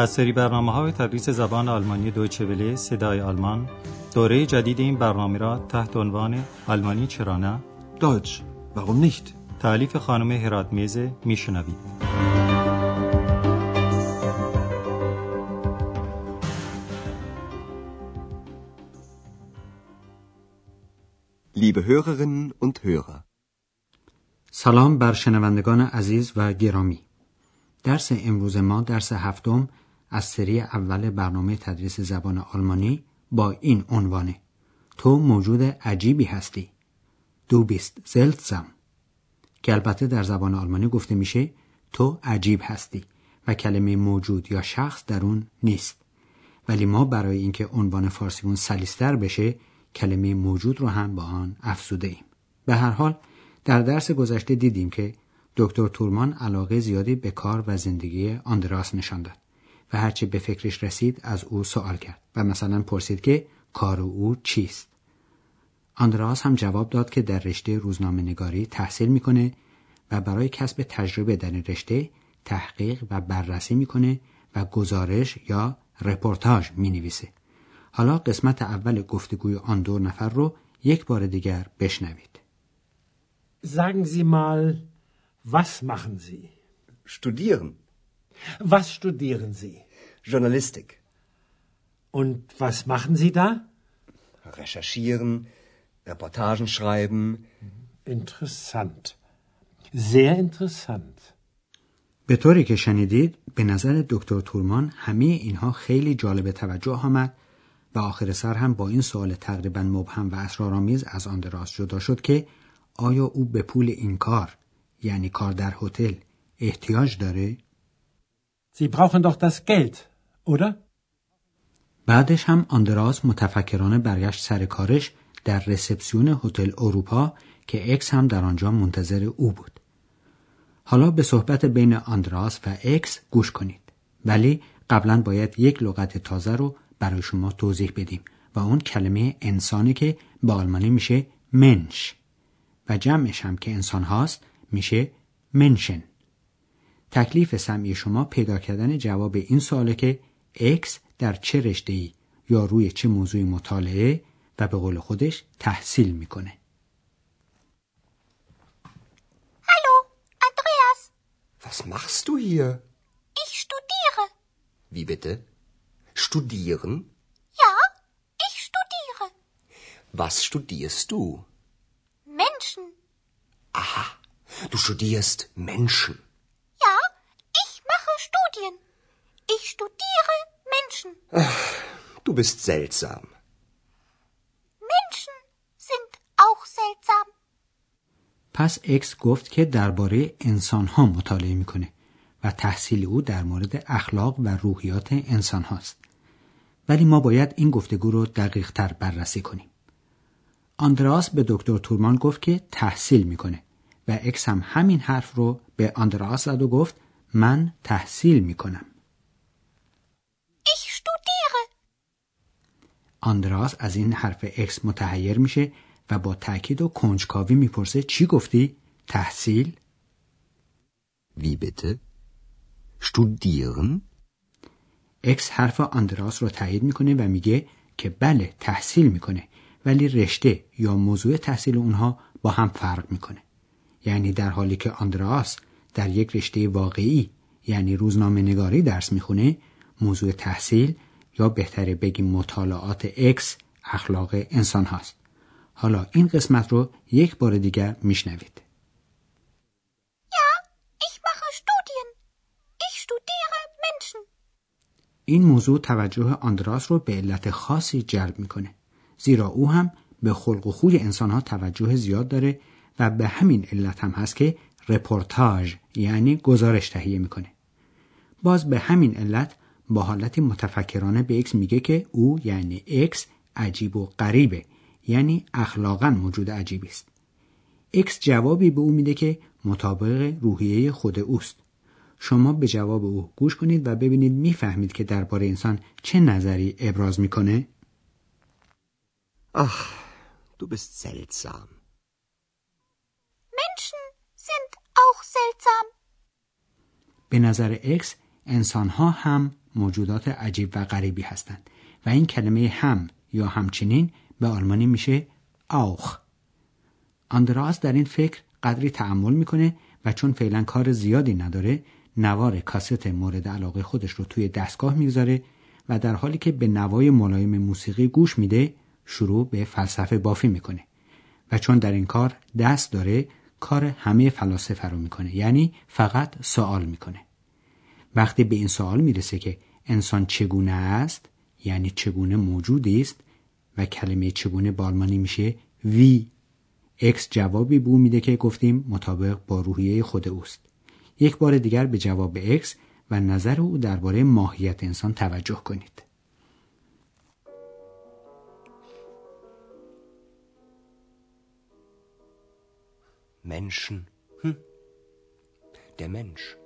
از سری برنامه های تدریس زبان آلمانی دویچه وله صدای آلمان دوره جدید این برنامه را تحت عنوان آلمانی چرا نه؟ Deutsch, warum nicht? تعلیف خانم هرات میزه میشنوید. Liebe Hörerinnen und Hörer, سلام بر شنوندگان عزیز و گرامی. درس امروز ما درس هفتم از سری اول برنامه تدریس زبان آلمانی با این عنوانه. تو موجود عجیبی هستی. دو بیست زلتزم که البته در زبان آلمانی گفته میشه تو عجیب هستی و کلمه موجود یا شخص در اون نیست. ولی ما برای اینکه عنوان فارسیمون سلیستر بشه کلمه موجود رو هم با آن افزوده ایم. به هر حال در درس گذشته دیدیم که دکتر تورمان علاقه زیادی به کار و زندگی آندراس نشان داد. و هرچه به فکرش رسید از او سوال کرد و مثلا پرسید که کار او چیست. آندراس هم جواب داد که در رشته روزنامه نگاری تحصیل می‌کنه و برای کسب تجربه در این رشته تحقیق و بررسی می‌کنه و گزارش یا رپورتاج می‌نویسه. حالا قسمت اول گفتگوی آن دو نفر رو یک بار دیگر بشنوید. Sagen Sie mal, was machen Sie? studieren, Was studieren Sie? Journalistik, Und was machen Sie da? recherchieren, Reportagen schreiben, Interessant. Sehr interessant. به طوری که شنیدید به نظر دکتر تورمان همه اینها خیلی جالب توجه آمد و آخر سر هم با این سوال تقریبا مبهم و اسرارآمیز از آندراس جدا شد که آیا او به پول این کار یعنی کار در هتل احتیاج داره؟ Sie brauchen doch das Geld, oder? بعدش هم آندراس متفکرانه برگشت سر کارش در رسپسیون هتل اروپا که اکس هم در آنجا منتظر او بود. حالا به صحبت بین آندراس و اکس گوش کنید. ولی قبلا باید یک لغت تازه رو برای شما توضیح بدیم و اون کلمه انسانی که به آلمانی میشه منش و جمعش هم که انسان هاست میشه منشن. تکلیف سمعی شما پیدا کردن جواب این سواله که اکس در چه رشته ای یا روی چه موضوعی مطالعه و به قول خودش تحصیل می‌کنه. Hallo, Andreas. Was machst du hier? Ich studiere. Wie bitte? Studieren? Ja, ich studiere. Was studierst du? Menschen. Aha, du studierst Menschen. Ja, ich mache Studien. Ich studiere Menschen. Du bist seltsam. Menschen sind auch seltsam. پس اکس گفت که درباره انسان ها مطالعه می‌کنه و تحصیل او در مورد اخلاق و روحیات انسان هاست. ولی ما باید این گفتگو رو دقیق تر بررسی کنیم. آندراس به دکتر تورمان گفت که تحصیل می‌کنه و اکس هم همین حرف رو به آندراس زد و گفت من تحصیل می‌کنم. Ich studiere. آندراس از این حرف اکس متحیر میشه و با تاکید و کنجکاوی می‌پرسه چی گفتی؟ تحصیل؟ Wie bitte? Studieren? اکس حرف آندراس رو تایید می‌کنه و میگه که بله تحصیل می‌کنه ولی رشته یا موضوع تحصیل اونها با هم فرق می‌کنه یعنی در حالی که آندراس در یک رشته واقعی یعنی روزنامه نگاری درس می‌خونه موضوع تحصیل یا bهتره بگیم مطالعات اکس اخلاق انسان هاست حالا این قسمت رو یک بار دیگر میشنوید Ja, ich mache Studien. Ich studiere Menschen. این موضوع توجه آندراس رو به علت خاصی جلب می‌کنه زیرا او هم به خلق و خوی انسانها توجه زیاد داره و به همین علت هم هست که رپورتاج یعنی گزارش تهیه می‌کنه باز به همین علت با حالتی متفکرانه به اکس میگه که او یعنی اکس عجیب و غریبه یعنی اخلاقا موجود عجیبی است اکس جوابی به او میده که مطابق روحیه خود اوست شما به جواب او گوش کنید و ببینید می‌فهمید که درباره انسان چه نظری ابراز می‌کنه Ach, du bist seltsam. Menschen sind auch seltsam. به نظر اکس انسانها هم موجودات عجیب و غریبی هستند. و این کلمه هم یا همچنین به آلمانی میشه آوخ آندراس در این فکر قدری تحمل می‌کنه و چون فعلا کار زیادی نداره نوار کاست مورد علاقه خودش رو توی دستگاه می‌گذاره و در حالی که به نوای ملایم موسیقی گوش میده شروع به فلسفه بافی می‌کنه. و چون در این کار دست داره کار همه فلاسفه رو می‌کنه. یعنی فقط سوال می‌کنه. وقتی به این سوال می‌رسه که انسان چگونه است یعنی چگونه موجودی است و کلمه چگونه بالمانی میشه وی اکس جوابی بو میده که گفتیم مطابق با روحیه خود اوست یک بار دیگر به جواب اکس و نظر او درباره ماهیت انسان توجه کنید Menschen. Hm. Der Mensch.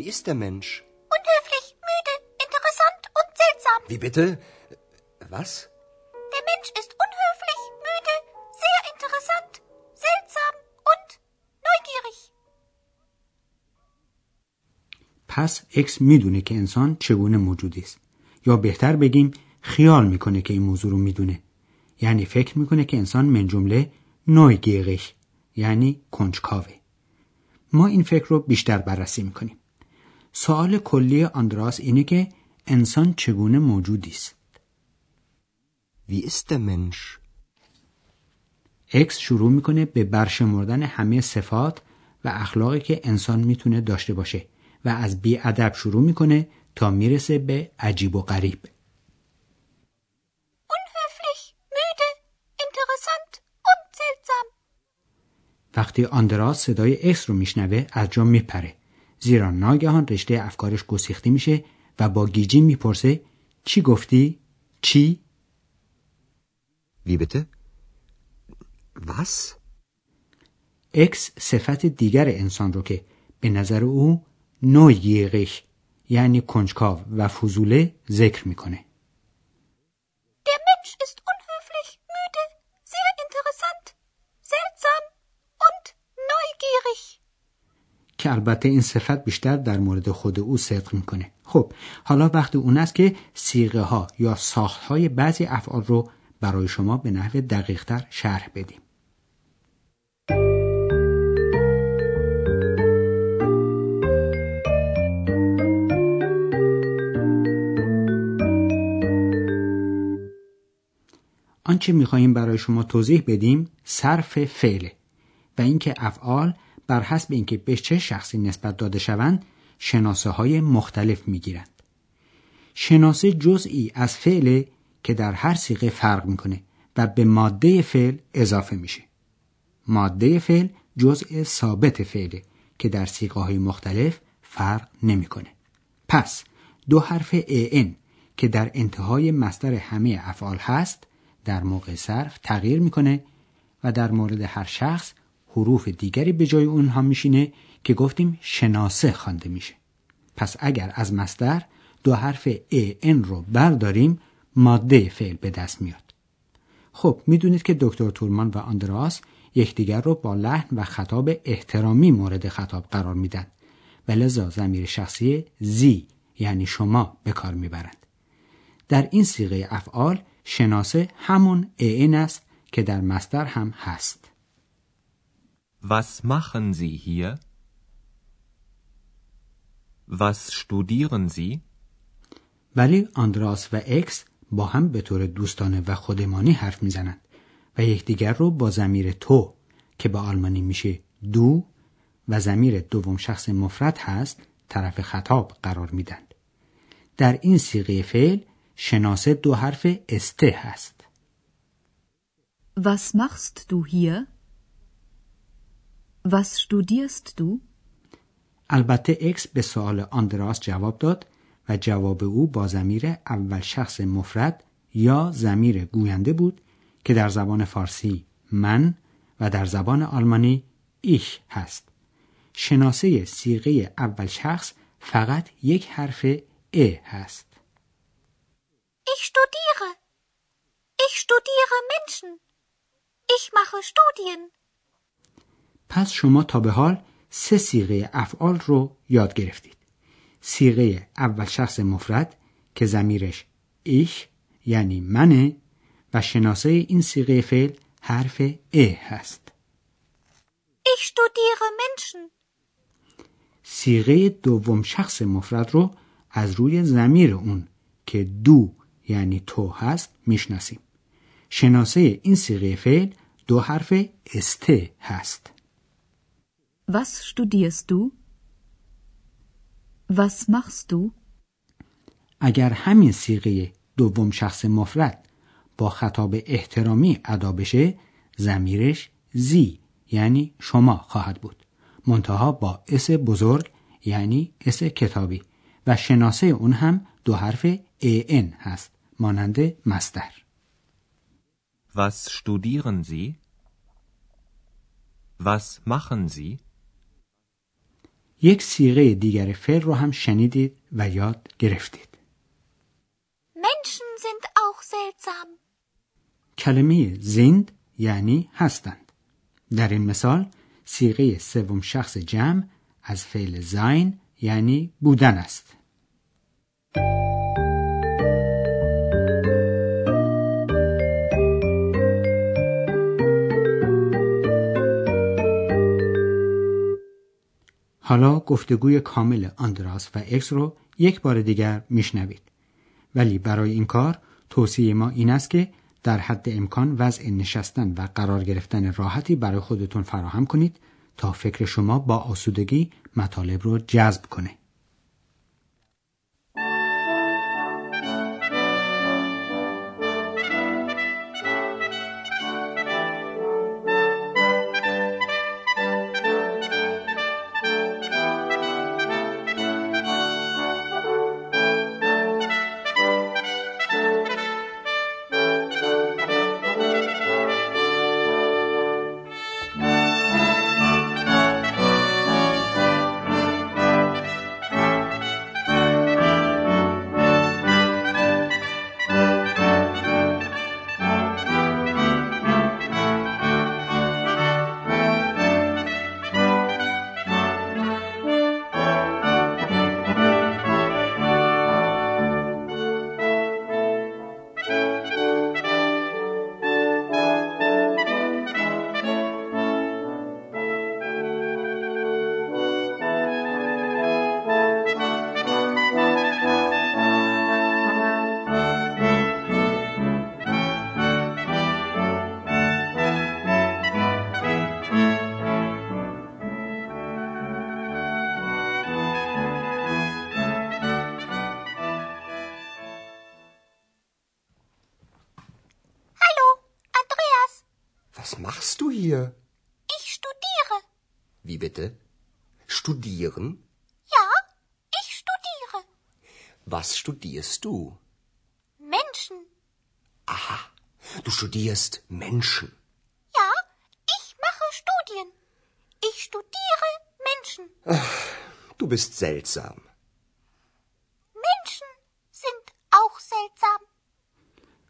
Wie ist der Mensch? Unhöflich, müde, interessant und seltsam. Wie bitte? Was? Der Mensch ist unhöflich, müde, sehr interessant, seltsam und neugierig. پس اکس می‌دونه که انسان چگونه موجودی است یا بهتر بگیم خیال می‌کنه که این موضوع رو می‌دونه یعنی فکر می‌کنه که انسان من جمله نویگیرش یعنی کنجکاوه ما این فکر رو بیشتر بررسی می‌کنیم سوال کلی آندراس اینه که انسان چگونه موجودی است Wie ist der Mensch? اکس شروع می‌کنه به برشمردن همه صفات و اخلاقی که انسان می‌تونه داشته باشه و از بی‌ادب شروع می‌کنه تا می‌رسه به عجیب و غریب Unhöflich, müde, interessant und seltsam. وقتی آندراس صدای اکس رو میشنوه از جا میپره زیرا ناگهان رشته افکارش گسیخته میشه و با گیجی می‌پرسه چی گفتی؟ چی؟ Wie bitte? Was? اکس صفت دیگر انسان رو که به نظر او نویگیرش یعنی کنجکاو و فضوله ذکر می‌کنه Der Mensch ist unhöflich, müde, sehr interessant, seltsam und neugierig. که البته این صفت بیشتر در مورد خود او صدق می‌کنه. خب حالا وقت اون است که سیغه ها یا ساخت های بعضی افعال رو برای شما به نحو دقیق تر شرح بدیم. آنچه می‌خواهیم برای شما توضیح بدیم صرف فعله و اینکه افعال بر حسب اینکه به چه شخصی نسبت داده شوند شناسه های مختلف می‌گیرند. شناسه جزئی از فعل که در هر سیغه فرق می‌کنه و به ماده فعل اضافه میشه. ماده فعل جزء ثابت فعله که در سیغه های مختلف فرق نمی‌کنه. پس دو حرف ان که در انتهای مصدر همه افعال هست در موقع صرف تغییر می‌کنه و در مورد هر شخص حروف دیگری به جای اونها میشینه که گفتیم شناسه خوانده میشه. پس اگر از مصدر دو حرف ان رو برداریم ماده فعل به دست میاد. خب می‌دونید که دکتر تورمان و آندراس یکدیگر رو با لحن و خطاب احترامی مورد خطاب قرار میدن و لذا ضمیر شخصی زی یعنی شما به کار می‌برند. در این سیغه افعال شناسه همون ان است که در مصدر هم هست. Was machen Sie hier? Was studieren Sie? ولی آندراس و اکس با هم به طور دوستانه و خودمانی حرف می‌زنند و یکدیگر رو با ضمیر تو که به آلمانی میشه دو و ضمیر دوم شخص مفرد هست طرف خطاب قرار میدند در این سیغه فعل شناسه دو حرف استه هست Was machst du hier? Was studierst du? البته اکس به سوال آندراس جواب داد و جواب او با ضمیر اول شخص مفرد یا ضمیر گوینده بود که در زبان فارسی من و در زبان آلمانی ایش هست شناسه سیغه اول شخص فقط یک حرف ا هست Ich studiere. Ich studiere Menschen. Ich mache Studien. پس شما تا به حال سه سیغه افعال رو یاد گرفتید. سیغه اول شخص مفرد که زمیرش ایش یعنی منه و شناسه این سیغه فعل حرف ا هست. Ich studiere Menschen. سیغه دوم شخص مفرد رو از روی زمیر اون که دو یعنی تو هست می‌شناسیم. شناسه این سیغه فعل دو حرف است هست. Was studierst du? Was machst du? اگر همین سیغه دوم شخص مفرد با خطاب احترامی ادا بشه زمیرش زی یعنی شما خواهد بود منتها با اس بزرگ یعنی اس کتابی و شناسه اون هم دو حرف ان هست مانند مستر Was studieren Sie? Was machen Sie? یک سیغه دیگر فعل رو هم شنیدید و یاد گرفتید. Menschen sind auch seltsam. کلمه زند یعنی هستند. در این مثال سیغه سوم شخص جمع از فعل زین یعنی بودن است. حالا گفتگوی کامل آندراس و اکس رو یک بار دیگر میشنوید ولی برای این کار توصیه ما این است که در حد امکان وضع نشستن و قرار گرفتن راحتی برای خودتون فراهم کنید تا فکر شما با آسودگی مطالب رو جذب کنه. Wie bitte? Studieren? Ja, ich studiere. Was studierst du? Menschen. Aha, du studierst Menschen. Ja, ich mache Studien. Ich studiere Menschen. Du bist seltsam. Menschen sind auch seltsam.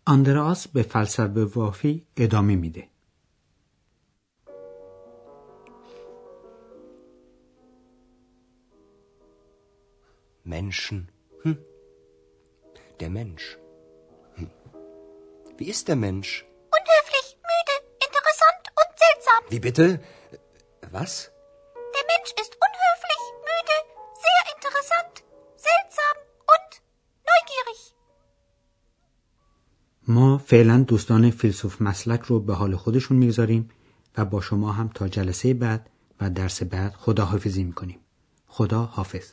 آندراس به فلسفه وافی ادامه میده. Menschen. Hm. Der Mensch. Hm. Wie ist der Mensch? Unhöflich, müde, interessant und seltsam. Wie bitte? Was? Der Mensch ist unhöflich, müde, sehr interessant, seltsam und neugierig. ما فعلا دوستان فیلسوف مسلک رو به حال خودشون می‌گذاریم و با شما هم تا جلسه بعد و درس بعد خداحافظی می‌کنیم. خدا حافظ.